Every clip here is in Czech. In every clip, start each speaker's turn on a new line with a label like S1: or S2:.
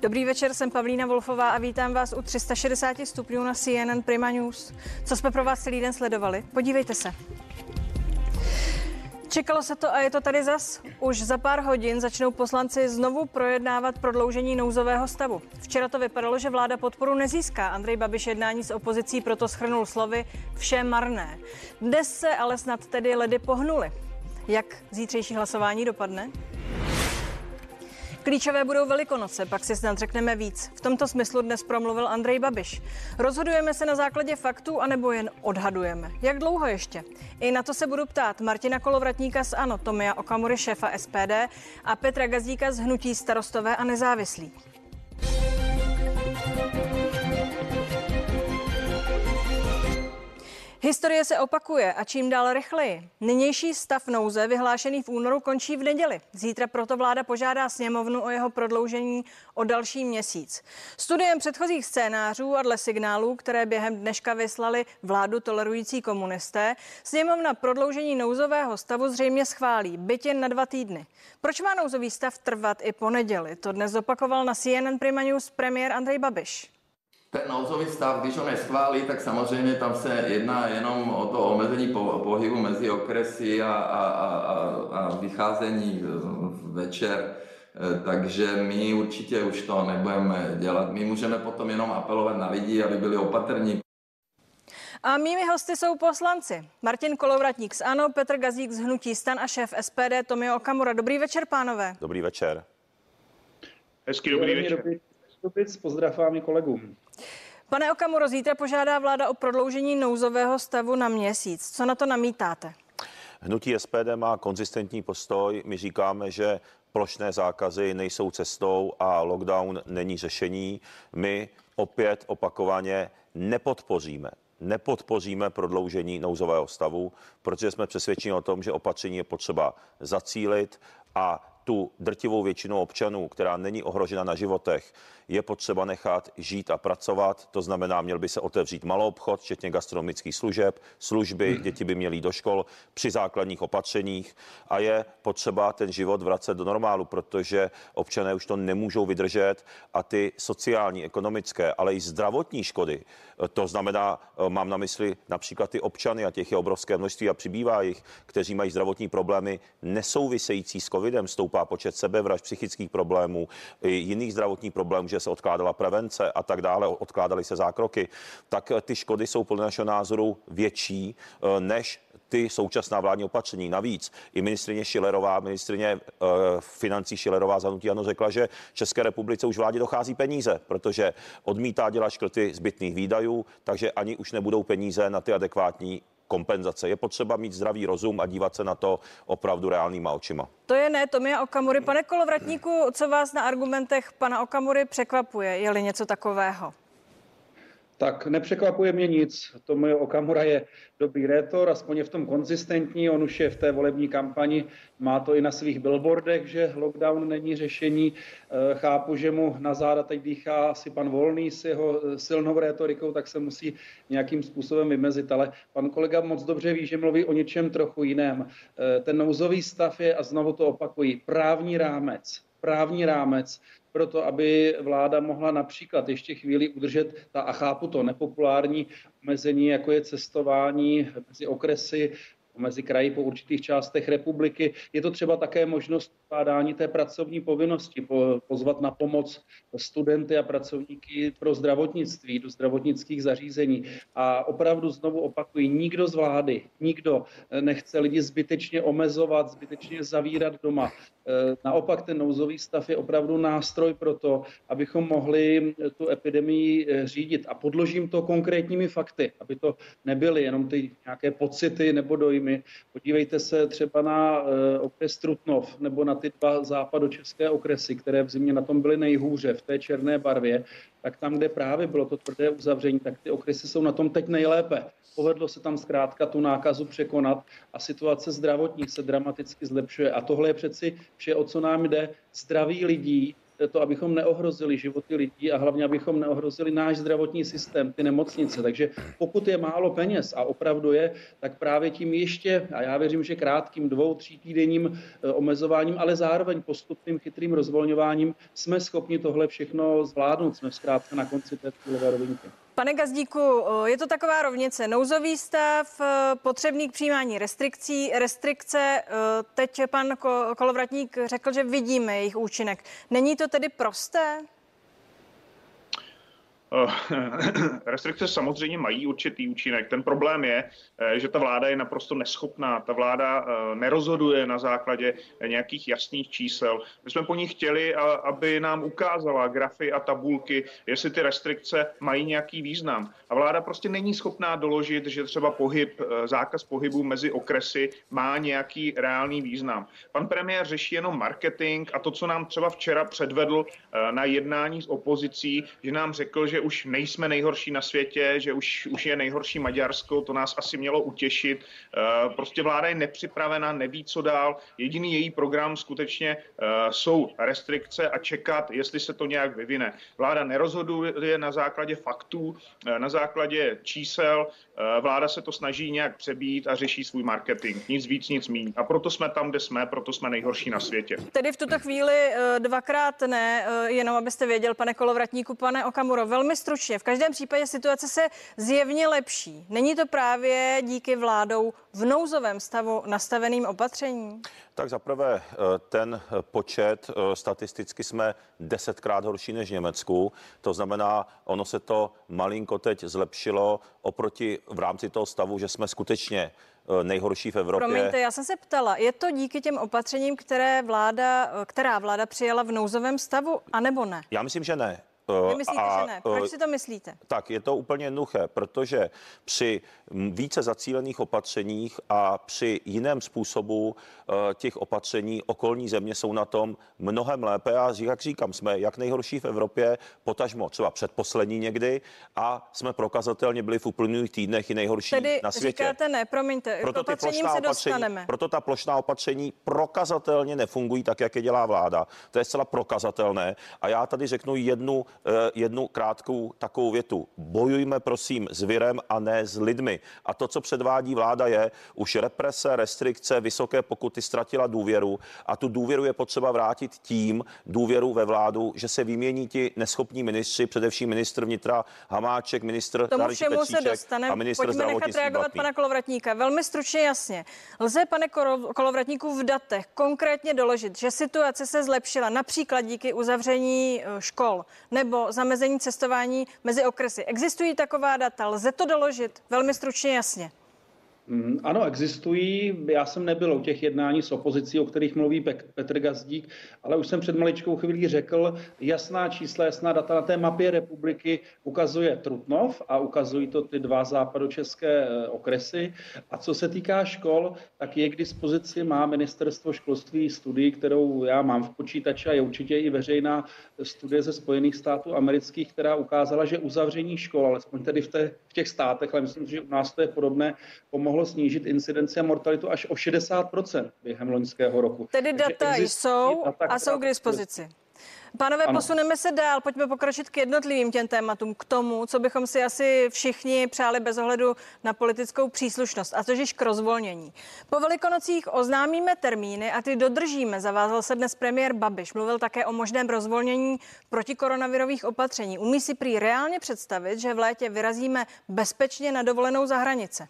S1: Dobrý večer, jsem Pavlína Wolfová a vítám vás u 360 stupňů na CNN Prima News. Co jsme pro vás celý den sledovali? Podívejte se. Čekalo se to a je to tady zas. Už za pár hodin začnou poslanci znovu projednávat prodloužení nouzového stavu. Včera to vypadalo, že vláda podporu nezíská. Andrej Babiš jednání s opozicí proto schrnul slovy vše marné. Dnes se ale snad tedy ledy pohnuly. Jak zítřejší hlasování dopadne? Klíčové budou Velikonoce, pak si snad řekneme víc. V tomto smyslu dnes promluvil Andrej Babiš. Rozhodujeme se na základě faktů, anebo jen odhadujeme? Jak dlouho ještě? I na to se budu ptát Martina Kolovratníka z ANO, Tomia Okamury, šéfa SPD a Petra Gazdíka z Hnutí starostové a nezávislí. Historie se opakuje a čím dál rychleji. Nynější stav nouze vyhlášený v únoru končí v neděli. Zítra proto vláda požádá sněmovnu o jeho prodloužení o další měsíc. Studiem předchozích scénářů a dle signálů, které během dneška vyslali vládu tolerující komunisté, sněmovna prodloužení nouzového stavu zřejmě schválí, byť jen na dva týdny. Proč má nouzový stav trvat i po neděli? To dnes opakoval na CNN Prima News premiér Andrej Babiš.
S2: Ten nouzový stav, když ho neschválí, tak samozřejmě tam se jedná jenom o to omezení po, pohybu mezi okresy a, a, a, a vycházení večer. Takže my určitě už to nebudeme dělat. My můžeme potom jenom apelovat na lidi, aby byli opatrní.
S1: A mými hosty jsou poslanci. Martin Kolovratník z ANO, Petr Gazík z Hnutí Stan a šéf SPD Tomio Okamura. Dobrý večer, pánové.
S3: Dobrý večer.
S4: Hezký dobrý večer. Dobrý,
S5: dobrý, pozdrav vám i kolegům.
S1: Pane Okamuro, zítra požádá vláda o prodloužení nouzového stavu na měsíc. Co na to namítáte?
S3: Hnutí SPD má konzistentní postoj. My říkáme, že plošné zákazy nejsou cestou a lockdown není řešení. My opět opakovaně nepodpoříme nepodpoříme prodloužení nouzového stavu, protože jsme přesvědčeni o tom, že opatření je potřeba zacílit a tu drtivou většinu občanů, která není ohrožena na životech, je potřeba nechat žít a pracovat. To znamená, měl by se otevřít malou obchod, včetně gastronomických služeb, služby, hmm. děti by měly jít do škol při základních opatřeních a je potřeba ten život vracet do normálu, protože občané už to nemůžou vydržet a ty sociální, ekonomické, ale i zdravotní škody, to znamená, mám na mysli například ty občany a těch je obrovské množství a přibývá jich, kteří mají zdravotní problémy nesouvisející s covidem, stoupá počet sebevražd, psychických problémů, i jiných zdravotních problémů, že se odkládala prevence a tak dále, odkládaly se zákroky, tak ty škody jsou podle našeho názoru větší eh, než ty současná vládní opatření. Navíc i ministrině Šilerová, ministrině uh, financí Šilerová zanutí ano řekla, že České republice už vládě dochází peníze, protože odmítá dělat škrty zbytných výdajů, takže ani už nebudou peníze na ty adekvátní kompenzace. Je potřeba mít zdravý rozum a dívat se na to opravdu reálnýma očima.
S1: To je ne, Tomia Okamury. Pane Kolovratníku, co vás na argumentech pana Okamury překvapuje? Je-li něco takového?
S5: Tak nepřekvapuje mě nic. Tomio Okamura je dobrý rétor, aspoň je v tom konzistentní. On už je v té volební kampani, má to i na svých billboardech, že lockdown není řešení. Eh, chápu, že mu na záda teď dýchá asi pan Volný s jeho eh, silnou rétorikou, tak se musí nějakým způsobem vymezit. Ale pan kolega moc dobře ví, že mluví o něčem trochu jiném. Eh, ten nouzový stav je, a znovu to opakuji, právní rámec. Právní rámec, proto, aby vláda mohla například ještě chvíli udržet ta, a chápu to, nepopulární omezení, jako je cestování mezi okresy, mezi kraji po určitých částech republiky. Je to třeba také možnost skládání té pracovní povinnosti, pozvat na pomoc studenty a pracovníky pro zdravotnictví, do zdravotnických zařízení. A opravdu znovu opakuji, nikdo z vlády, nikdo nechce lidi zbytečně omezovat, zbytečně zavírat doma. E, naopak ten nouzový stav je opravdu nástroj pro to, abychom mohli tu epidemii řídit. A podložím to konkrétními fakty, aby to nebyly jenom ty nějaké pocity nebo dojmy. Podívejte se třeba na e, okres Trutnov nebo na ty dva západočeské okresy, které v zimě na tom byly nejhůře v té černé barvě, tak tam, kde právě bylo to tvrdé uzavření, tak ty okresy jsou na tom teď nejlépe. Povedlo se tam zkrátka tu nákazu překonat a situace zdravotní se dramaticky zlepšuje. A tohle je přeci vše, o co nám jde. Zdraví lidí to, abychom neohrozili životy lidí a hlavně, abychom neohrozili náš zdravotní systém, ty nemocnice. Takže pokud je málo peněz a opravdu je, tak právě tím ještě, a já věřím, že krátkým dvou, tří týdenním eh, omezováním, ale zároveň postupným chytrým rozvolňováním jsme schopni tohle všechno zvládnout. Jsme zkrátka na konci té cílové rovinky.
S1: Pane Gazdíku, je to taková rovnice. Nouzový stav, potřebný k přijímání restrikcí, restrikce. Teď pan Kolovratník řekl, že vidíme jejich účinek. Není to tedy prosté?
S4: Eh, restrikce samozřejmě mají určitý účinek. Ten problém je, eh, že ta vláda je naprosto neschopná. Ta vláda eh, nerozhoduje na základě nějakých jasných čísel. My jsme po ní chtěli, aby nám ukázala grafy a tabulky, jestli ty restrikce mají nějaký význam. A vláda prostě není schopná doložit, že třeba pohyb, zákaz pohybu mezi okresy má nějaký reálný význam. Pan premiér řeší jenom marketing a to, co nám třeba včera předvedl na jednání s opozicí, že nám řekl, že že už nejsme nejhorší na světě, že už, už je nejhorší Maďarsko, to nás asi mělo utěšit. Eh, prostě vláda je nepřipravena, neví, co dál. Jediný její program skutečně eh, jsou restrikce a čekat, jestli se to nějak vyvine. Vláda nerozhoduje na základě faktů, eh, na základě čísel. Vláda se to snaží nějak přebít a řeší svůj marketing. Nic víc, nic míň. A proto jsme tam, kde jsme, proto jsme nejhorší na světě.
S1: Tedy v tuto chvíli dvakrát ne, jenom abyste věděl, pane Kolovratníku, pane Okamuro, velmi velmi stručně. V každém případě situace se zjevně lepší. Není to právě díky vládou v nouzovém stavu nastaveným opatřením?
S3: Tak zaprvé eh, ten počet, eh, statisticky jsme desetkrát horší než v Německu. To znamená, ono se to malinko teď zlepšilo oproti v rámci toho stavu, že jsme skutečně eh, nejhorší v Evropě.
S1: Promiňte, já jsem se ptala, je to díky těm opatřením, které vláda, která vláda přijala v nouzovém stavu, anebo ne?
S3: Já myslím, že ne.
S1: Vy myslíte, a, že ne? Proč eh, si to myslíte?
S3: Tak, je to úplně jednoduché, protože při více zacílených opatřeních a při jiném způsobu uh, těch opatření okolní země jsou na tom mnohem lépe. A jak říkám, jsme jak nejhorší v Evropě, potažmo třeba předposlední někdy a jsme prokazatelně byli v uplynulých týdnech i nejhorší
S1: Tedy
S3: na světě.
S1: říkáte ne, promiňte, proto ty opatřením se dostaneme.
S3: Proto ta plošná opatření prokazatelně nefungují tak, jak je dělá vláda. To je zcela prokazatelné. A já tady řeknu jednu Eh, jednu krátkou takovou větu. Bojujme prosím s virem a ne s lidmi. A to, co předvádí vláda, je už represe, restrikce, vysoké pokuty ztratila důvěru a tu důvěru je potřeba vrátit tím, důvěru ve vládu, že se vymění ti neschopní ministři, především ministr vnitra Hamáček, ministr
S1: Tomu všemu se dostane.
S3: a ministr
S1: Pojďme nechat reagovat pana Kolovratníka. Velmi stručně jasně. Lze, pane Kolovratníku, v datech konkrétně doložit, že situace se zlepšila například díky uzavření eh, škol nebo nebo zamezení cestování mezi okresy. Existují taková data? Lze to doložit? Velmi stručně jasně.
S5: Mm, ano, existují. Já jsem nebyl u těch jednání s opozicí, o kterých mluví Petr Gazdík, ale už jsem před maličkou chvílí řekl, jasná čísla, jasná data na té mapě republiky ukazuje Trutnov a ukazují to ty dva západočeské eh, okresy. A co se týká škol, tak je k dispozici, má ministerstvo školství studii, kterou já mám v počítači a je určitě i veřejná studie ze Spojených států amerických, která ukázala, že uzavření škol, alespoň tedy v, té, v těch státech, ale myslím, že u nás to je podobné, pomohlo mohlo snížit incidenci a mortalitu až o 60% během loňského roku.
S1: Tedy data jsou a, a jsou k dispozici. Pánové, ano. posuneme se dál, pojďme pokročit k jednotlivým těm tématům, k tomu, co bychom si asi všichni přáli bez ohledu na politickou příslušnost, a totiž k rozvolnění. Po velikonocích oznámíme termíny a ty dodržíme, zavázal se dnes premiér Babiš. Mluvil také o možném rozvolnění protikoronavirových opatření. Umí si prý reálně představit, že v létě vyrazíme bezpečně na dovolenou za hranice.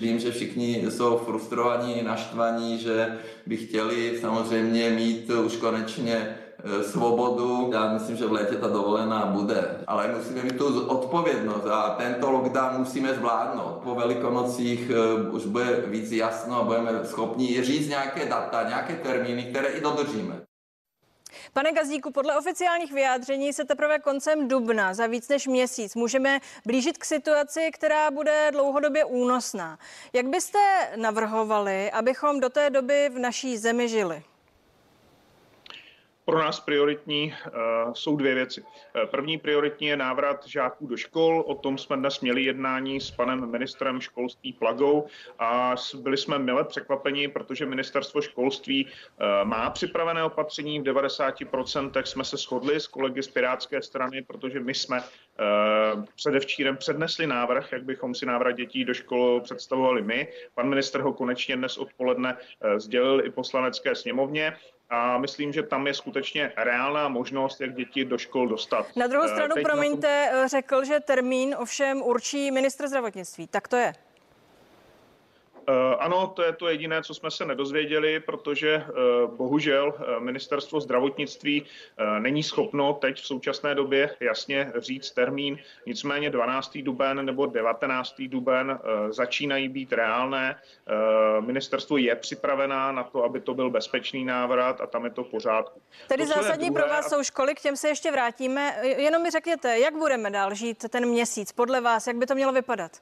S2: Vím, že všichni jsou frustrovaní, naštvaní, že by chtěli samozřejmě mít už konečně e, svobodu. Já myslím, že v létě ta dovolená bude, ale musíme mít tu odpovědnost a tento lockdown musíme zvládnout. Po velikonocích e, už bude víc jasno a budeme schopni říct nějaké data, nějaké termíny, které i dodržíme.
S1: Pane Gazdíku, podle oficiálních vyjádření se teprve koncem dubna za víc než měsíc můžeme blížit k situaci, která bude dlouhodobě únosná. Jak byste navrhovali, abychom do té doby v naší zemi žili?
S4: Pro nás prioritní jsou dvě věci. První prioritní je návrat žáků do škol. O tom jsme dnes měli jednání s panem ministrem školství Plagou a byli jsme mile překvapeni, protože ministerstvo školství má připravené opatření. V 90% jsme se shodli s kolegy z Pirátské strany, protože my jsme předevčírem přednesli návrh, jak bychom si návrat dětí do škol představovali my. Pan ministr ho konečně dnes odpoledne sdělil i poslanecké sněmovně a myslím, že tam je skutečně reálná možnost, jak děti do škol dostat.
S1: Na druhou stranu, Teď promiňte, na to... řekl, že termín ovšem určí ministr zdravotnictví. Tak to je.
S4: Eh, ano, to je to jediné, co jsme se nedozvěděli, protože eh, bohužel eh, ministerstvo zdravotnictví není schopno teď v současné době jasně říct termín. Nicméně 12. duben nebo 19. duben začínají být reálné. Ministerstvo je připravená na to, aby to byl bezpečný návrat a tam je to v pořádku.
S1: Tedy
S4: to,
S1: zásadní druhé... pro vás jsou školy, k těm se ještě vrátíme. Jenom mi řekněte, jak budeme dál žít ten měsíc podle vás, jak by to mělo vypadat?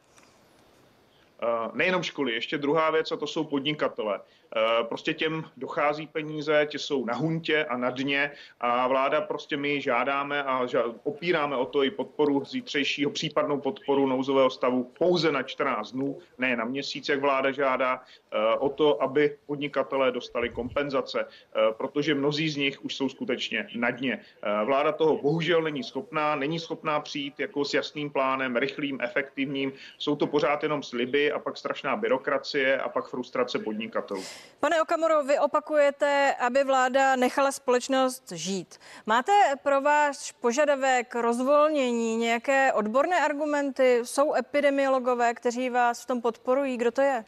S4: Eh, nejenom školy, ještě druhá věc, a to jsou podnikatele. Eh, prostě těm dochází peníze, ti jsou na huntě a na dně a vláda prostě my žádáme a opíráme o to i podporu zítřejšího, případnou podporu nouzového stavu pouze na 14 dnů, ne na měsíc, jak vláda žádá, eh, o to, aby podnikatelé dostali kompenzace, protože mnozí z nich už jsou skutečně na dně. Vláda toho bohužel není schopná, není schopná přijít jako s jasným plánem, rychlým, efektivním. Jsou to pořád jenom sliby, a pak strašná byrokracie a pak frustrace podnikatelů.
S1: Pane Okamoro, vy opakujete, aby vláda nechala společnost žít. Máte pro váš požadavek rozvolnění nějaké odborné argumenty? Jsou epidemiologové, kteří vás v tom podporují? Kdo to je?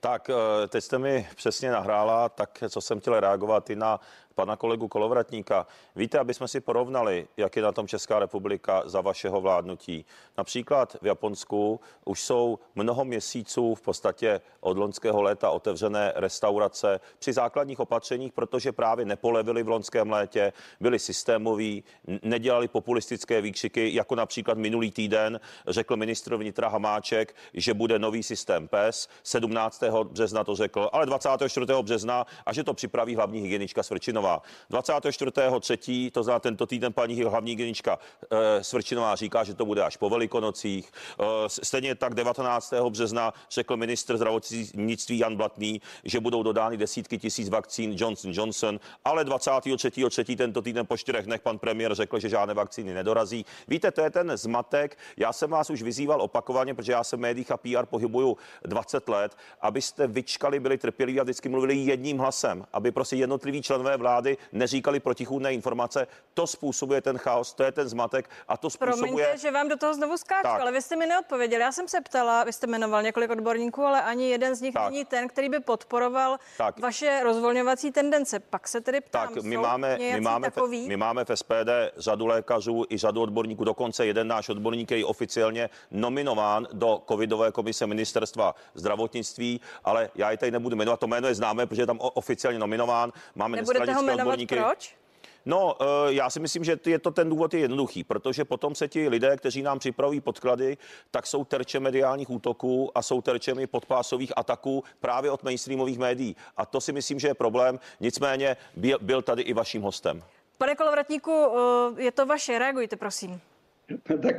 S3: Tak eh, teď jste mi přesně nahrála, tak co jsem chtěl reagovat i na pana kolegu Kolovratníka. Víte, aby jsme si porovnali, jak je na tom Česká republika za vašeho vládnutí. Například v Japonsku už jsou mnoho měsíců v podstatě od loňského léta otevřené restaurace při základních opatřeních, protože právě nepolevili v loňském létě, byli systémoví, nedělali populistické výkřiky, jako například minulý týden řekl ministr vnitra Hamáček, že bude nový systém PES. 17. března to řekl, ale 24. března a že to připraví hlavní hygienička Svrčinová. Svrčinová. 24.3., to znamená tento týden paní hlavní genička e, Svrčinová říká, že to bude až po Velikonocích. E, stejně tak 19. března řekl ministr zdravotnictví Jan Blatný, že budou dodány desítky tisíc vakcín Johnson Johnson, ale 23.3. tento týden po čtyřech dnech pan premiér řekl, že žádné vakcíny nedorazí. Víte, to je ten zmatek. Já jsem vás už vyzýval opakovaně, protože já se v médiích a PR pohybuju 20 let, abyste vyčkali, byli trpěliví a vždycky mluvili jedním hlasem, aby prostě jednotliví členové vlády vlády neříkali protichůdné informace. To způsobuje ten chaos, to je ten zmatek a to způsobuje.
S1: Promiňte, že vám do toho znovu skáču, tak. ale vy jste mi neodpověděli. Já jsem se ptala, vy jste jmenoval několik odborníků, ale ani jeden z nich tak. není ten, který by podporoval tak. vaše rozvolňovací tendence. Pak se tedy ptám,
S3: tak my máme, my máme,
S1: takový?
S3: my máme v SPD řadu lékařů i řadu odborníků, dokonce jeden náš odborník je oficiálně nominován do covidové komise ministerstva zdravotnictví, ale já je tady nebudu jmenovat, to jméno je známé, protože je tam oficiálně nominován. Máme
S1: Nebudete ho jmenovat odborníky. proč?
S3: No, eh, já si myslím, že je to ten důvod je jednoduchý, protože potom se ti lidé, kteří nám připravují podklady, tak jsou terče mediálních útoků a jsou terčemi podpásových ataků právě od mainstreamových médií. A to si myslím, že je problém. Nicméně byl, byl tady i vaším hostem.
S1: Pane Kolovratníku, eh, je to vaše, reagujte prosím.
S5: tak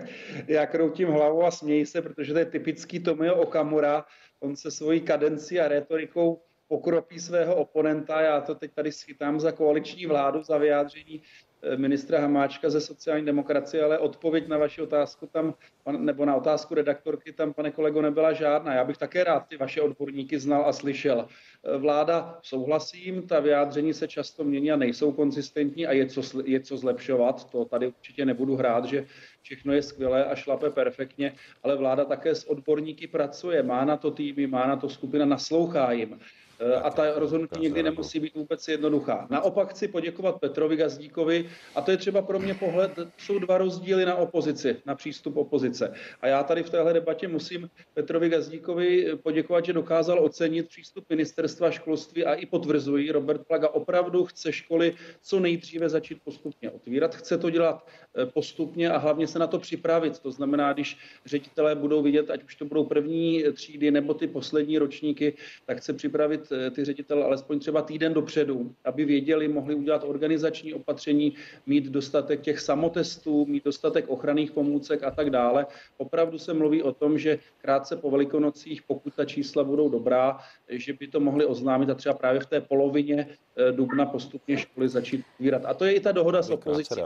S5: já kroutím hlavu a směji se, protože to je typický Tomio Okamura. On se svojí kadencí a retorikou pokropí svého oponenta. Já to teď tady schytám za koaliční vládu, za vyjádření eh, ministra Hamáčka ze sociální demokracie, ale odpověď na vaši otázku tam, nebo na otázku redaktorky tam, pane kolego, nebyla žádná. Já bych také rád ty vaše odborníky znal a slyšel. Eh, vláda souhlasím, ta vyjádření se často mění a nejsou konzistentní a je co, je co zlepšovat. To tady určitě nebudu hrát, že všechno je skvělé a šlape perfektně, ale vláda také s odborníky pracuje, má na to týmy, má na to skupina, naslouchá jim. Eh, a ta rozhodnutí někdy nemusí být vůbec jednoduchá. Naopak chci poděkovat Petrovi Gazdíkovi, A to je třeba pro mě pohled, jsou dva rozdíly na opozici, na přístup opozice. A já tady v téhle debatě musím Petrovi Gazdíkovi poděkovat, že dokázal ocenit přístup ministerstva školství a i potvrzují, Robert Plaga opravdu chce školy co nejdříve začít postupně otvírat, chce to dělat eh, postupně a hlavně se na to připravit. To znamená, když ředitelé budou vidět, ať už to budou první třídy nebo ty poslední ročníky, tak chce připravit eh, ty ředitele alespoň třeba týden dopředu, aby věděli, mohli udělat organizační opatření, mít dostatek těch samotestů, mít dostatek ochranných pomůcek a tak dále. Opravdu se mluví o tom, že krátce po velikonocích, pokud ta čísla budou dobrá, že by to mohli oznámit a třeba právě v té polovině eh, dubna postupně školy začít otvírat. A to je i ta dohoda s opozicí.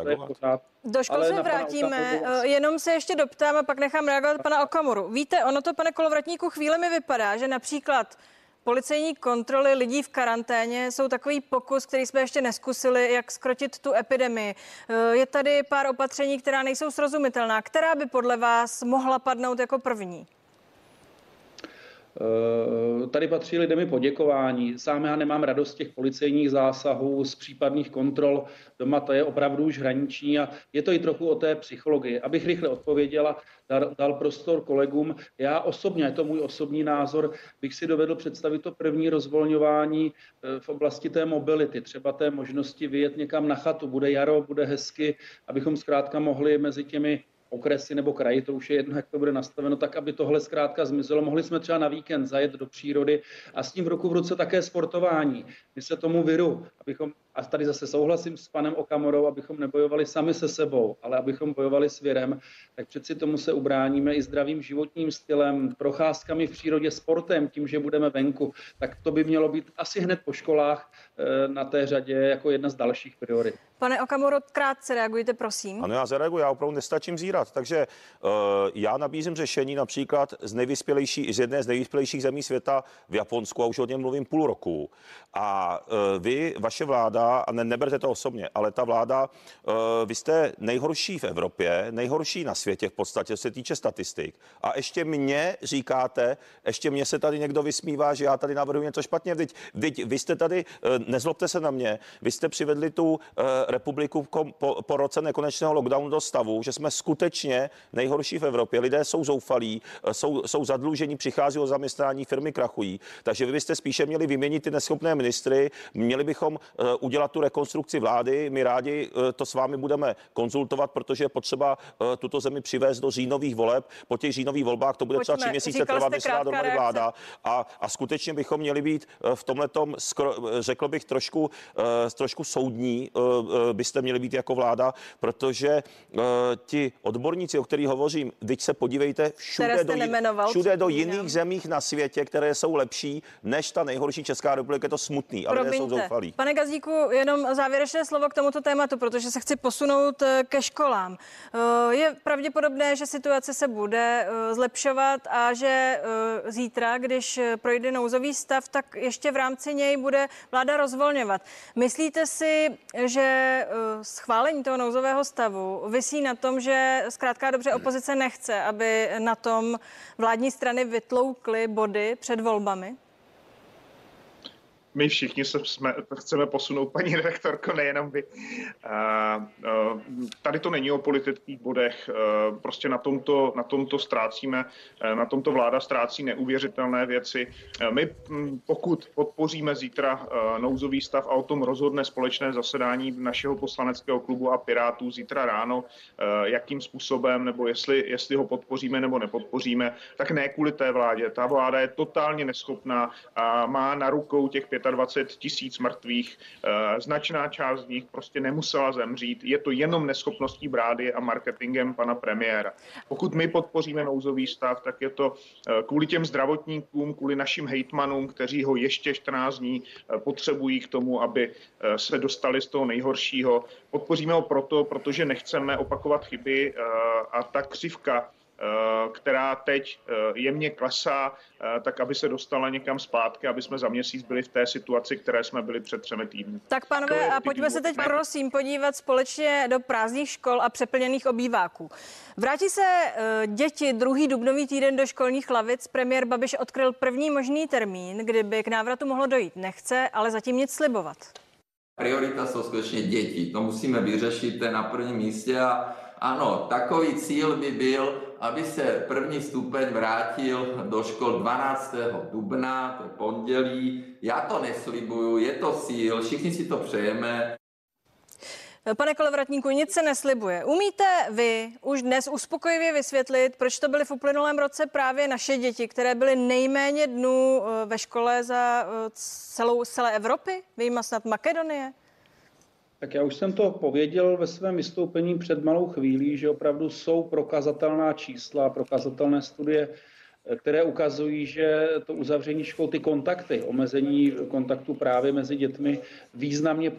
S1: Do škol se vrátíme, eh, jenom se ještě doptám a pak nechám reagovat pana Okamoru. Víte, ono to, pane Kolovratníku, chvíli mi vypadá, že například Policejní kontroly lidí v karanténě jsou takový pokus, který jsme ještě neskusili, jak skrotit tu epidemii. Eh, je tady pár opatření, která nejsou srozumitelná. Která by podle vás mohla padnout jako první?
S5: Eh, tady patří lidem i poděkování. Sám já nemám radost z těch policejních zásahů, z případných kontrol doma, to je opravdu už hraniční a je to i trochu o té psychologii. Abych rychle odpověděla, dal, dal prostor kolegům. Já osobně, je to můj osobní názor, bych si dovedl představit to první rozvolňování eh, v oblasti té mobility, třeba té možnosti vyjet někam na chatu, bude jaro, bude hezky, abychom zkrátka mohli mezi těmi okresy nebo kraji, to už je jedno, jak to bude nastaveno, tak aby tohle zkrátka zmizelo. Mohli jsme třeba na víkend zajet do přírody a s tím v ruku v ruce také sportování. My se tomu viru, abychom, a tady zase souhlasím s panem Okamorou, abychom nebojovali sami se sebou, ale abychom bojovali s věrem, tak přeci tomu se ubráníme i zdravým životním stylem, procházkami v přírodě, sportem, tím, že budeme venku. Tak to by mělo být asi hned po školách eh, na té řadě jako jedna z dalších priorit.
S1: Pane Okamoro, krátce reagujte, prosím.
S3: Ano, já zareaguji, já opravdu nestačím zírat. Takže uh, já nabízím řešení například z, nejvyspělejší, z jedné z nejvyspělejších zemí světa v Japonsku, a už o něm mluvím půl roku. A uh, vy, vaše vláda, a ne, neberte to osobně, ale ta vláda, uh, vy jste nejhorší v Evropě, nejhorší na světě v podstatě, co se týče statistik. A ještě mě říkáte, ještě mě se tady někdo vysmívá, že já tady navrhuji něco špatně. Vždyť, vždyť vy jste tady, uh, nezlobte se na mě, vy jste přivedli tu uh, republiku po, po roce nekonečného lockdownu do stavu, že jsme skutečně nejhorší v Evropě. Lidé jsou zoufalí, jsou, jsou zadlužení, přichází o zaměstnání, firmy krachují. Takže vy byste spíše měli vyměnit ty neschopné ministry, měli bychom uh, udělat tu rekonstrukci vlády. My rádi uh, to s vámi budeme konzultovat, protože je potřeba tuto zemi přivést do říjnových voleb. Po těch říjnových volbách to bude Pojďme. třeba tři měsíce trvat, než se dá vláda. A, a skutečně bychom měli být v tomhle řekl bych, trošku, trošku soudní byste měli být jako vláda, protože ti odborníci, o kterých hovořím, teď se podívejte všude, do, všude do jiných zemích na světě, které jsou lepší než ta nejhorší Česká republika, je to smutný, ale lidé jsou zoufalí.
S1: Pane Gazdíku, jenom závěrečné slovo k tomuto tématu, protože se chci posunout eh, ke školám. Uh, je pravděpodobné, že situace se bude uh, zlepšovat a že zítra, když projde nouzový stav, tak ještě v rámci něj bude vláda rozvolňovat. Myslíte si, že Eh, schválení toho nouzového stavu vysí na tom, že zkrátka dobře opozice nechce, aby na tom vládní strany vytloukly body před volbami?
S4: My všichni se jsme, chceme posunout, paní redaktorko, nejenom vy. Tady to není o politických bodech, prostě na tomto, na tomto ztrácíme, na tomto vláda ztrácí neuvěřitelné věci. My, pokud podpoříme zítra nouzový stav a o tom rozhodne společné zasedání našeho poslaneckého klubu a Pirátů zítra ráno, jakým způsobem, nebo jestli, jestli ho podpoříme nebo nepodpoříme, tak ne kvůli té vládě. Ta vláda je totálně neschopná a má na rukou těch 25 tisíc mrtvých. Eh, značná část z nich prostě nemusela zemřít. Je to jenom neschopností brády a marketingem pana premiéra. Pokud my podpoříme nouzový stav, tak je to eh, kvůli těm zdravotníkům, kvůli našim hejtmanům, kteří ho ještě 14 dní eh, potřebují k tomu, aby se dostali z toho nejhoršího. Podpoříme ho proto, protože nechceme opakovat chyby a ta křivka která teď eh, jemně klesá, eh, tak aby se dostala někam zpátky, aby jsme za měsíc byli v té situaci, které jsme byli před třemi týdny.
S1: Tak pánové, a pojďme se teď prosím podívat společně do prázdných škol a přeplněných obýváků. Vrátí se děti druhý dubnový týden do školních lavic. Premiér Babiš odkryl první možný termín, kdyby k návratu mohlo dojít. Nechce, ale zatím nic slibovat.
S2: Priorita jsou skutečně děti. To musíme vyřešit, to je na prvním místě a ano, takový cíl by byl, aby se první stupeň vrátil do škol 12. dubna, to je pondělí. Já to neslibuju, je to cíl, všichni si to přejeme.
S1: Pane Kolovratníku, nic se neslibuje. Umíte vy už dnes uspokojivě vysvětlit, proč to byly v uplynulém roce právě naše děti, které byly nejméně dnů eh, ve škole za eh, celou celé Evropy? Vyjma snad Makedonie?
S5: Tak já už jsem to pověděl ve svém vystoupení před malou chvílí, že opravdu jsou prokazatelná čísla, prokazatelné studie které ukazují, že to uzavření škol, ty kontakty, omezení kontaktu právě mezi dětmi významně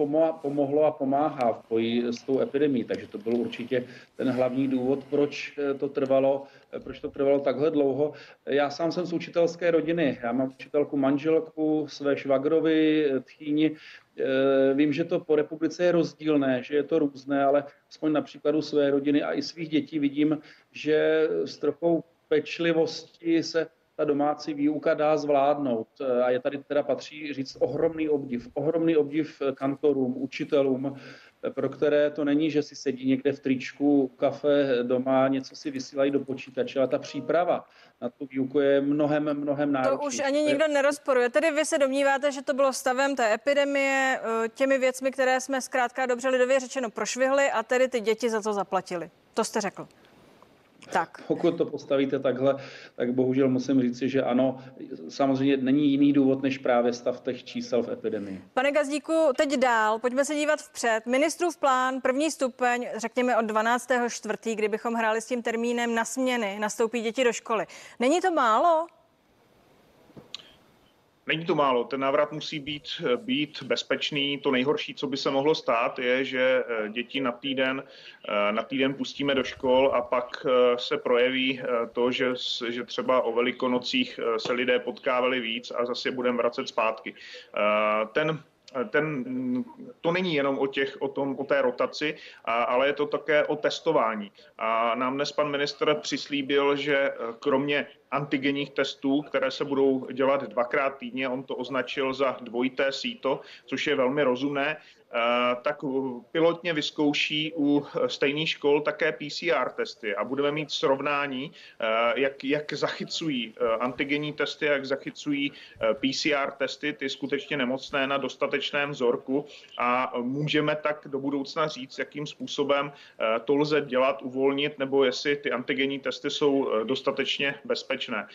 S5: pomohlo a pomáhá v boji s tou epidemí. Takže to byl určitě ten hlavní důvod, proč to trvalo, proč to trvalo takhle dlouho. Já sám jsem z učitelské rodiny. Já mám učitelku manželku, své švagrovi, tchýni. Vím, že to po republice je rozdílné, že je to různé, ale aspoň na příkladu své rodiny a i svých dětí vidím, že s trochou pečlivosti se ta domácí výuka dá zvládnout. A je tady teda patří říct ohromný obdiv. Ohromný obdiv kantorům, učitelům, pro které to není, že si sedí někde v tričku, kafe doma, něco si vysílají do počítače, ale ta příprava na tu výuku je mnohem, mnohem náročnější.
S1: To už ani nikdo nerozporuje. Tedy vy se domníváte, že to bylo stavem té epidemie, eh, těmi věcmi, které jsme zkrátka dobře lidově řečeno prošvihli a tedy ty děti za to zaplatili. To jste řekl.
S5: Tak. Pokud to postavíte takhle, tak bohužel musím říci, že ano, samozřejmě není jiný důvod, než právě stav těch čísel v epidemii.
S1: Pane Gazdíku, teď dál, pojďme se dívat vpřed. Ministrův plán, první stupeň, řekněme od 12. čtvrtý, kdybychom hráli s tím termínem na směny, nastoupí děti do školy. Není to málo?
S4: Není to málo, ten návrat musí být, být bezpečný. To nejhorší, co by se mohlo stát, je, že eh, děti na týden, eh, na týden pustíme do škol a pak eh, se projeví to, že, že třeba o velikonocích se lidé potkávali víc a zase budeme vracet zpátky. Ten ten, to není jenom o, těch, o, tom, o té rotaci, ale je to také o testování. A nám dnes pan minister přislíbil, že kromě antigenních testů, které se budou dělat dvakrát týdně. On to označil za dvojité síto, což je velmi rozumné. Eh, tak pilotně vyzkouší u stejných škol také PCR testy a budeme mít srovnání, eh, jak, jak zachycují eh, antigenní testy, jak zachycují PCR testy, ty skutečně nemocné na dostatečném vzorku a můžeme tak do budoucna říct, jakým způsobem to lze dělat, uvolnit, nebo jestli ty antigenní testy jsou dostatečně bezpečné.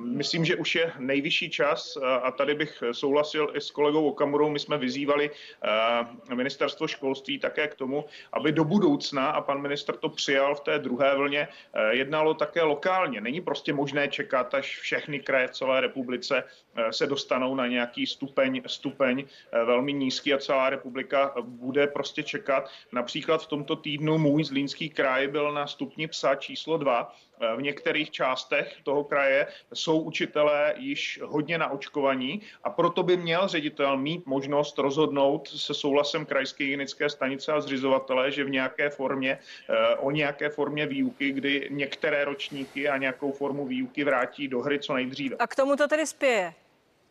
S4: Myslím, že už je nejvyšší čas a tady bych souhlasil i s kolegou Okamurou, my jsme vyzývali Eh, ministerstvo školství také k tomu, aby do budoucna, a pan minister to přijal v té druhé vlně, eh, jednalo také lokálně. Není prostě možné čekat, až všechny kraje celé republice eh, se dostanou na nějaký stupeň, stupeň velmi nízký a celá republika bude prostě čekat. Například v tomto týdnu můj zlínský kraj byl na stupni psa číslo 2 v některých částech toho kraje jsou učitelé již hodně naočkovaní a proto by měl ředitel mít možnost rozhodnout se souhlasem krajské hygienické stanice a zřizovatele, že v nějaké formě, eh, o nějaké formě výuky, kdy některé ročníky a nějakou formu výuky vrátí do hry co nejdříve.
S1: A k tomu to tedy spěje?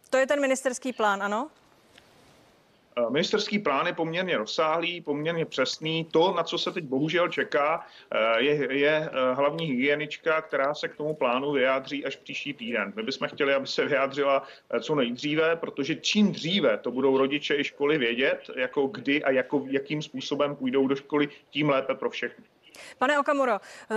S1: To je ten ministerský plán, ano?
S4: Eh, ministerský plán je poměrně rozsáhlý, poměrně přesný. To, na co se teď bohužel čeká, eh, je, je eh, hlavní hygienička, která se k tomu plánu vyjádří až příští týden. My bychom chtěli, aby se vyjádřila co nejdříve, protože čím dříve to budou rodiče i školy vědět, jako kdy a jako, jakým způsobem půjdou do školy, tím lépe pro všechny.
S1: Pane Okamuro, eh,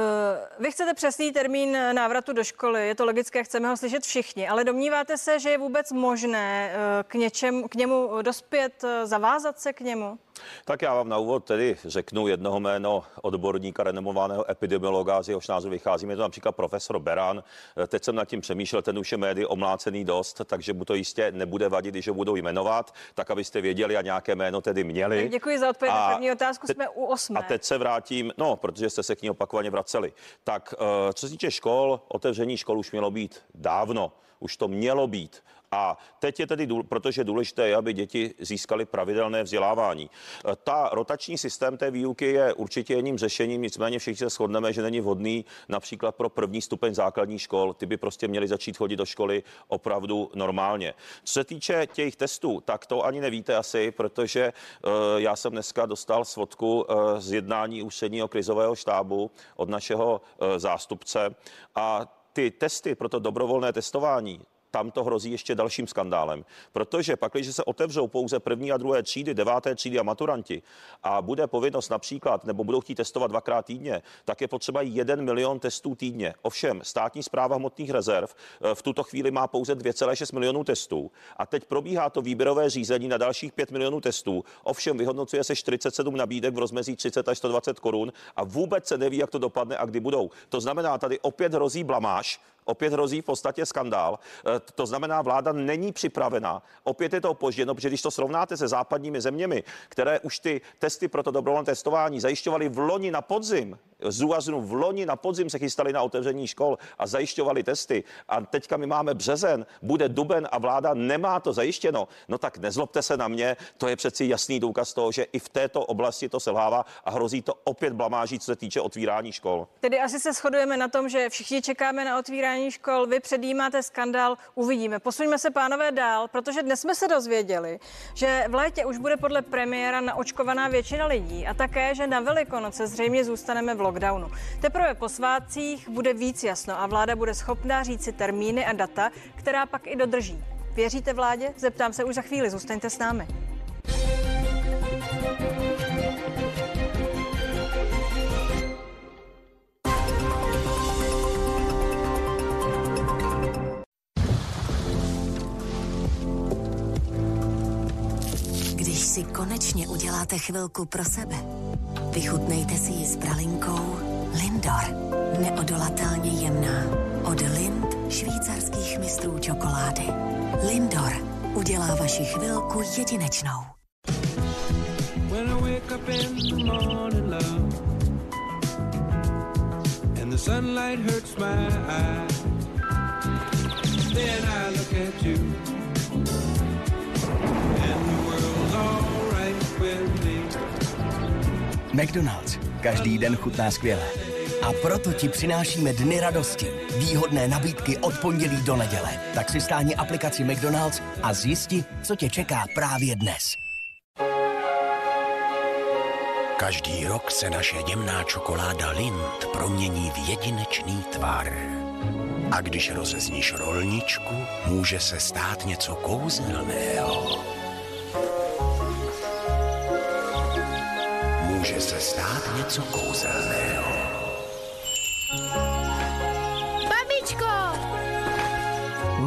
S1: vy chcete přesný termín návratu do školy, je to logické, chceme ho slyšet všichni, ale domníváte se, že je vůbec možné eh, k, něčem, k němu dospět, eh, zavázat se k němu?
S3: Tak já vám na úvod tedy řeknu jednoho jméno odborníka, renomovaného epidemiologa, z jehož názvu vycházíme, je to například profesor Beran. Teď jsem nad tím přemýšlel, ten už je médií omlácený dost, takže mu to jistě nebude vadit, když ho budou jmenovat, tak abyste věděli a nějaké jméno tedy měli.
S1: Děkuji za odpověď na první otázku, te- jsme u osmé.
S3: A teď se vrátím, no, protože jste se k ní opakovaně vraceli. Tak eh, co se týče škol, otevření škol už mělo být dávno, už to mělo být A teď je tedy, protože důležité je, aby děti získaly pravidelné vzdělávání. E, ta rotační systém té výuky je určitě jedním řešením, nicméně všichni se shodneme, že není vhodný například pro první stupeň základních škol. Ty by prostě měli začít chodit do školy opravdu normálně. Co se týče těch testů, tak to ani nevíte asi, protože uh, já jsem dneska dostal svodku uh, z jednání ústředního krizového štábu od našeho zástupce a ty testy pro to dobrovolné testování, tam to hrozí ještě dalším skandálem. Protože pak, když se otevřou pouze první a druhé třídy, deváté třídy a maturanti a bude povinnost například, nebo budou chtít testovat dvakrát týdně, tak je potřeba jeden milion testů týdně. Ovšem, státní zpráva hmotných rezerv eh, v tuto chvíli má pouze 2,6 milionů testů a teď probíhá to výběrové řízení na dalších 5 milionů testů. Ovšem, vyhodnocuje se 47 nabídek v rozmezí 30 až 120 korun a vůbec se neví, jak to dopadne a kdy budou. To znamená, tady opět hrozí blamáž opět hrozí v podstatě skandál. E, to znamená, vláda není připravena. Opět je to opožděno, protože když to srovnáte se západními zeměmi, které už ty testy pro to dobrovolné testování zajišťovaly v loni na podzim, zúaznu v loni na podzim se chystali na otevření škol a zajišťovali testy a teďka my máme březen, bude duben a vláda nemá to zajištěno, no tak nezlobte se na mě, to je přeci jasný důkaz toho, že i v této oblasti to selhává a hrozí to opět blamáží, co se týče otvírání škol.
S1: Tedy asi se shodujeme na tom, že všichni čekáme na otvírání škol, vy předjímáte skandál, uvidíme. Posuňme se, pánové, dál, protože dnes jsme se dozvěděli, že v létě už bude podle premiéra naočkovaná většina lidí a také, že na Velikonoce zřejmě zůstaneme v lockdownu. Teprve po svátcích bude víc jasno a vláda bude schopná říct si termíny a data, která pak i dodrží. Věříte vládě? Zeptám se už za chvíli, zůstaňte s námi.
S6: Konečně uděláte chvilku pro sebe, vychutnejte si ji s pralinkou Lindor. Neodolatelně jemná. Od Lind švýcarských mistrů čokolády. Lindor udělá vaši chvilku jedinečnou. When I wake up in the morning, love, and the sunlight hurts my eyes, then I look at you, McDonald's. Každý den chutná skvěle. A proto ti přinášíme dny radosti. Výhodné nabídky od pondělí do neděle. Tak si stáhni aplikaci McDonald's a zjisti, co tě čeká právě dnes. Každý rok se naše jemná čokoláda Lind promění v jedinečný tvar. A když rozezníš rolničku, může se stát něco kouzelného. Může se stát něco kouzelného.
S7: Babičko!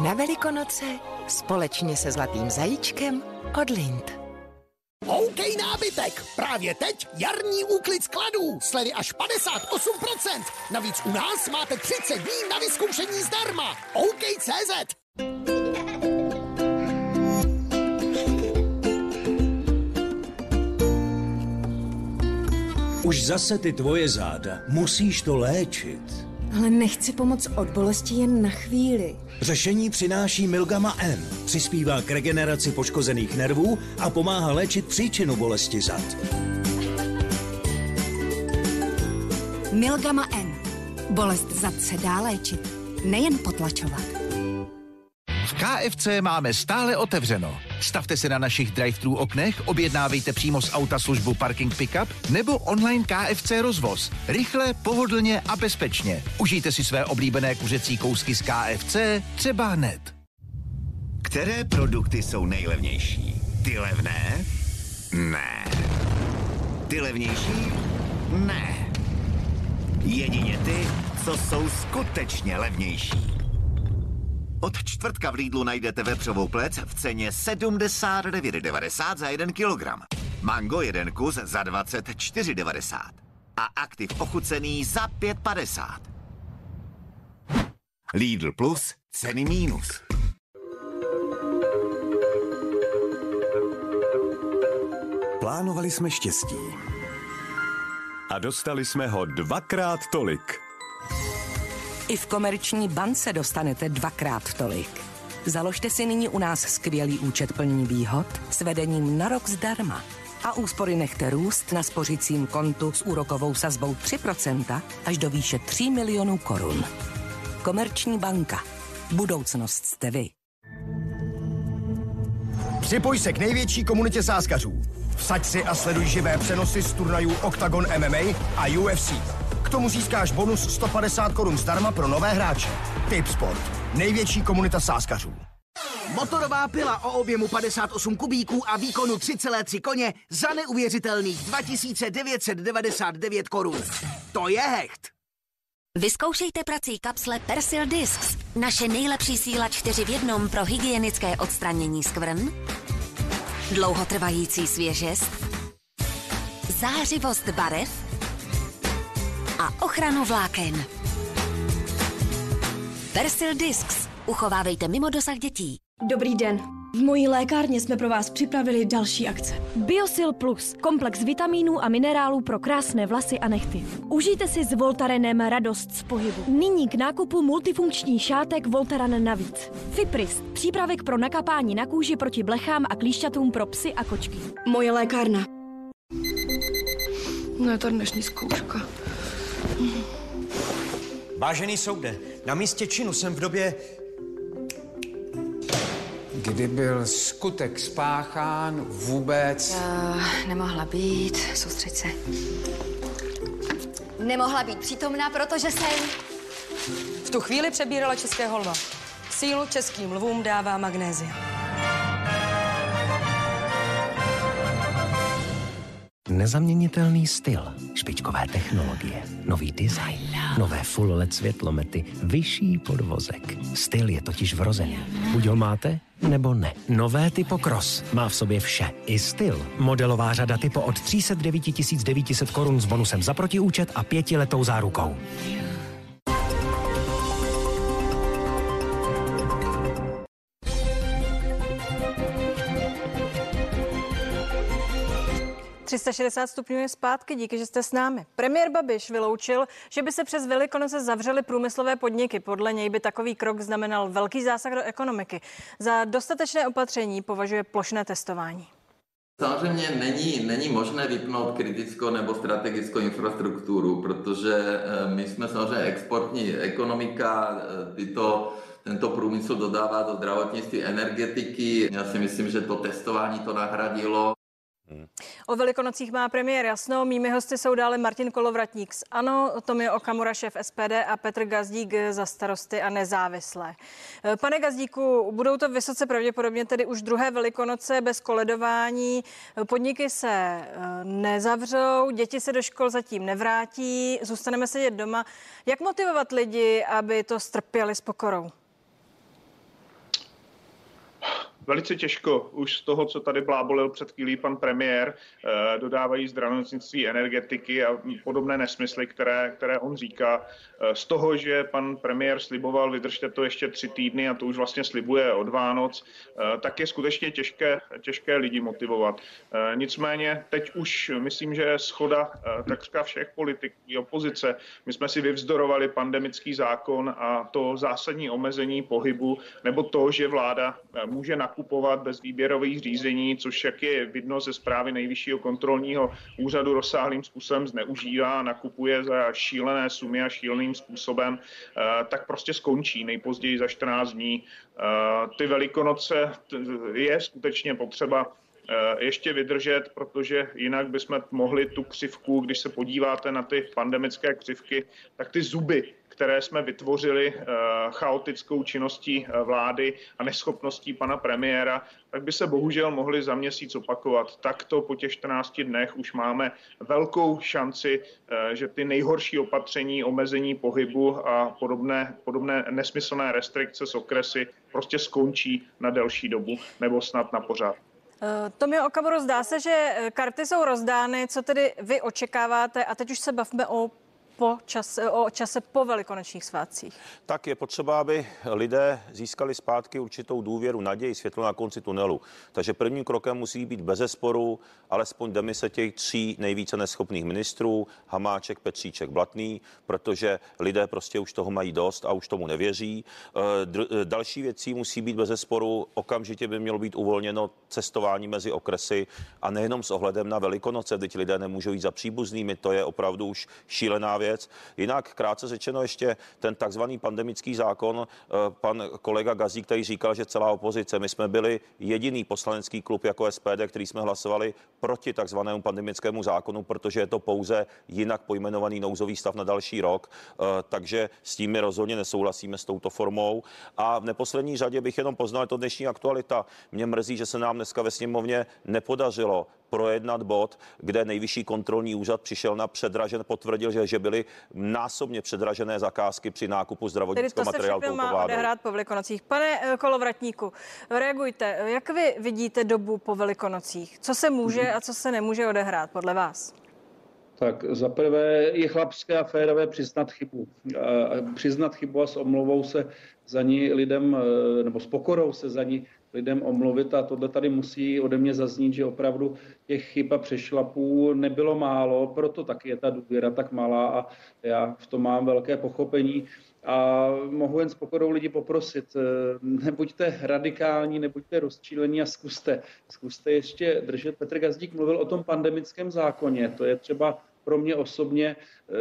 S7: Na Velikonoce společně se zlatým zajíčkem od Lind.
S8: OK nábytek. Právě teď jarní úklid skladů. Slevy až 58%. Navíc u nás máte 30 dní na vyzkoušení zdarma. OK.cz
S9: Už zase ty tvoje záda. Musíš to léčit.
S10: Ale nechci pomoct od bolesti jen na chvíli.
S9: Řešení přináší Milgama M. Přispívá k regeneraci poškozených nervů a pomáhá léčit příčinu bolesti zad.
S10: Milgama M. Bolest zad se dá léčit, nejen potlačovat.
S11: V KFC máme stále otevřeno. Stavte se na našich drive-thru oknech, objednávejte přímo z auta službu Parking Pickup nebo online KFC rozvoz. Rychle, pohodlně a bezpečně. Užijte si své oblíbené kuřecí kousky z KFC třeba hned.
S12: Které produkty jsou nejlevnější? Ty levné? Ne. Ty levnější? Ne. Jedině ty, co jsou skutečně levnější. Od čtvrtka v Lidlu najdete vepřovou plec v ceně 79,90 za 1 kilogram. Mango jeden kus za 24,90. A aktiv ochucený za 5,50. Lidl Plus, ceny mínus.
S13: Plánovali jsme štěstí. A dostali jsme ho dvakrát tolik.
S14: I v komerční bance dostanete dvakrát tolik.
S7: Založte si nyní u nás skvělý účet plní výhod s vedením na rok zdarma. A úspory nechte růst na spořicím kontu s úrokovou sazbou 3% až do výše 3 milionů korun. Komerční banka. Budoucnost jste vy.
S14: Připoj se k největší komunitě sáskařů. Vsaď si a sleduj živé přenosy z turnajů Octagon MMA a UFC. K tomu získáš bonus 150 korun zdarma pro nové hráče. Tip Sport. Největší komunita sáskařů.
S8: Motorová pila o objemu 58 kubíků a výkonu 3,3 koně za neuvěřitelných 2999 korun. To je hecht!
S6: Vyzkoušejte prací kapsle Persil Discs. Naše nejlepší síla čtyři v jednom pro hygienické odstranění skvrn, dlouhotrvající svěžest, zářivost barev a ochranu vláken. Persil Discs. Uchovávejte mimo dosah dětí.
S15: Dobrý den. V mojí lékárně jsme pro vás připravili další akce. Biosil Plus. Komplex vitamínů a minerálů pro krásné vlasy a nechty. Užijte si s Voltarenem radost z pohybu. Nyní k nákupu multifunkční šátek Voltaren navíc. Fiprist. Přípravek pro nakapání na kůži proti blechám a klíšťatům pro psy a kočky. Moje lékárna.
S16: No je to dnešní zkouška.
S17: Vážený soude, na místě činu jsem v době, kdy byl skutek spáchán vůbec...
S10: Uh, nemohla být, soustřeď se. Nemohla být přítomná, protože jsem...
S18: V tu chvíli přebírala českého lva. Sílu českým lvům dává magnézia.
S19: Nezaměnitelný styl, špičkové technologie, nový design, nové full LED světlomety, vyšší podvozek. Styl je totiž vrozený. Buď ho máte, nebo ne. Nové Typo Cross má v sobě vše. I styl. Modelová řada Typo od 309 900 korun s bonusem za protiúčet a pětiletou zárukou.
S1: – 360 stupňů je zpátky, díky, že jste s námi. Premiér Babiš vyloučil, že by se přes Velikonoce zavřely průmyslové podniky. Podle něj by takový krok znamenal velký zásah do ekonomiky. Za dostatečné opatření považuje plošné testování.
S2: Samozřejmě není, není možné vypnout kritickou nebo strategickou infrastrukturu, protože eh, my jsme samozřejmě exportní ekonomika, eh, tyto, tento průmysl dodává do zdravotnictví energetiky. Já si myslím, že to testování to nahradilo.
S1: O velikonocích má premiér jasno. Mými hosty jsou dále Martin Kolovratník z ANO, Tomio Okamura, šéf SPD a Petr Gazdík za starosty a nezávislé. Pane Gazdíku, budou to vysoce pravděpodobně tedy už druhé velikonoce bez koledování. Podniky se eh, nezavřou, děti se do škol zatím nevrátí, zůstaneme sedět doma. Jak motivovat lidi, aby to strpěli s pokorou?
S4: Velice těžko už z toho, co tady blábolil před chvílí pan premiér, eh, dodávají zdravotnictví, energetiky a podobné nesmysly, které, které on říká. Eh, z toho, že pan premiér sliboval, vydržte to ještě tři týdny a to už vlastně slibuje od Vánoc, eh, tak je skutečně těžké, těžké lidi motivovat. Nicméně teď už myslím, že je schoda takřka všech politiků i opozice. My jsme si vyvzdorovali pandemický zákon a to zásadní omezení pohybu, nebo to, že vláda může nakupovat nakupovat bez výběrových řízení, což jak je vidno ze zprávy nejvyššího kontrolního úřadu rozsáhlým způsobem zneužívá, nakupuje za šílené sumy a šíleným způsobem, eh, tak prostě skončí nejpozději za 14 dní. Eh, ty velikonoce je skutečně potřeba eh, ještě vydržet, protože jinak bychom mohli tu křivku, když se podíváte na ty pandemické křivky, tak ty zuby které jsme vytvořili eh, chaotickou činností eh, vlády a neschopností pana premiéra, tak by se bohužel mohli za měsíc opakovat. Takto po těch 14 dnech už máme velkou šanci, eh, že ty nejhorší opatření, omezení pohybu a podobné, podobné nesmyslné restrikce z okresy prostě skončí na delší dobu nebo snad na pořád.
S1: Tomio Okamuro, zdá se, že karty jsou rozdány. Co tedy vy očekáváte? A teď už se bavme o po čase, o čase po velikonočních svátcích?
S3: Tak je potřeba, aby lidé získali zpátky určitou důvěru, naději, světlo na konci tunelu. Takže prvním krokem musí být bezesporu alespoň demise těch tří nejvíce neschopných ministrů, Hamáček, Petříček, Blatný, protože lidé prostě už toho mají dost a už tomu nevěří. Eh, dr- další věcí musí být bezesporu, okamžitě by mělo být uvolněno cestování mezi okresy a nejenom s ohledem na Velikonoce, teď lidé nemůžou jít za příbuznými, to je opravdu už šílená věc. Jinak krátce řečeno ještě ten takzvaný pandemický zákon, eh, pan kolega Gazík, který říkal, že celá opozice, my jsme byli jediný poslanecký klub jako SPD, který jsme hlasovali proti takzvanému pandemickému zákonu, protože je to pouze jinak pojmenovaný nouzový stav na další rok, eh, takže s tím my rozhodně nesouhlasíme s touto formou. A v neposlední řadě bych jenom poznal, to dnešní aktualita. Mě mrzí, že se nám dneska ve sněmovně nepodařilo projednat bod, kde nejvyšší kontrolní úřad přišel na předražen, potvrdil, že, že byly násobně předražené zakázky při nákupu
S1: Tedy
S3: zdravotnického
S1: to se
S3: materiálu
S1: všechno
S3: touto
S1: má odehrát po Velikonocích. Pane eh, Kolovratníku, reagujte. Jak vy vidíte dobu po Velikonocích? Co se může a co se nemůže odehrát podle vás?
S5: Tak za prvé je chlapské a férové přiznat chybu. A Přiznat chybu a s omluvou se za ní lidem, eh, nebo s pokorou se za ní lidem omluvit a tohle tady musí ode mě zaznít, že opravdu těch chyb a přešlapů nebylo málo, proto taky je ta důvěra tak malá a já v tom mám velké pochopení. A mohu jen s pokorou lidi poprosit, eh, nebuďte radikální, nebuďte rozčílení a zkuste. Zkuste ještě držet. Petr Gazdík mluvil o tom pandemickém zákoně. To je třeba pro mě osobně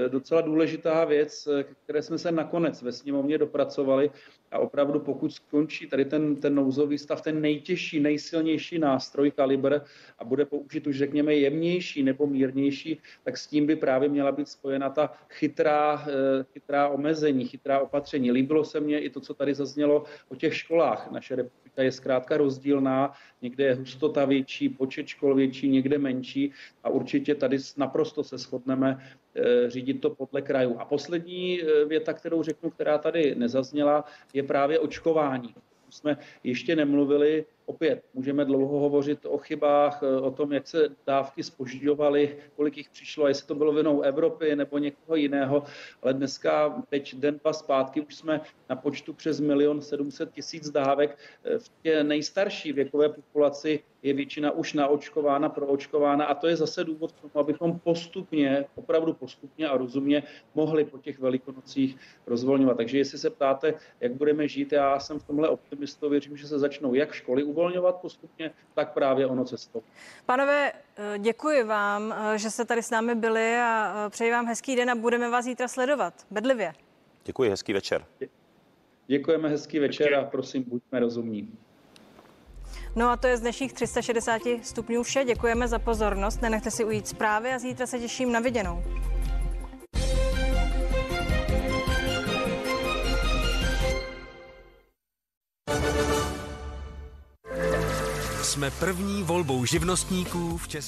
S5: docela důležitá věc, eh, které jsme se nakonec ve sněmovně dopracovali. A opravdu, pokud skončí tady ten, ten nouzový stav, ten nejtěžší, nejsilnější nástroj kalibr a bude použit už řekněme jemnější nebo mírnější, tak s tím by právě měla být spojena ta chytrá, eh, chytrá omezení, chytrá opatření. Líbilo se mně i to, co tady zaznělo o těch školách. Naše republika je zkrátka rozdílná, někde je hustota větší, počet škol větší, někde menší a určitě tady naprosto se shodneme eh, řídit to podle krajů. A poslední eh, věta, kterou řeknu, která tady nezazněla, je právě očkování. Jsme ještě nemluvili, opět můžeme dlouho hovořit o chybách, eh, o tom, jak se dávky spožďovaly, kolik jich přišlo, jestli to bylo vinou Evropy nebo někoho jiného, ale dneska, teď den dva zpátky, už jsme na počtu přes milion 700 tisíc dávek. Eh, V té nejstarší věkové populaci je většina už naočkována, proočkována a to je zase důvod k tomu, abychom postupně, opravdu postupně a rozumně mohli po těch velikonocích rozvolňovat. Takže jestli se ptáte, jak budeme žít, já jsem v tomhle optimistou, věřím, že se začnou jak školy uvolňovat postupně, tak právě ono cestou.
S1: Panové, eh, děkuji vám, eh, že jste tady s námi byli a eh, přeji vám hezký den a budeme vás zítra sledovat. Bedlivě.
S3: Děkuji, hezký večer.
S5: Děkujeme, hezký večer a prosím, buďme rozumní.
S1: No a to je z dnešních 360 stupňů vše. Děkujeme za pozornost. Nenechte si ujít zprávy a zítra se těším na viděnou.
S13: Jsme první volbou živnostníků v České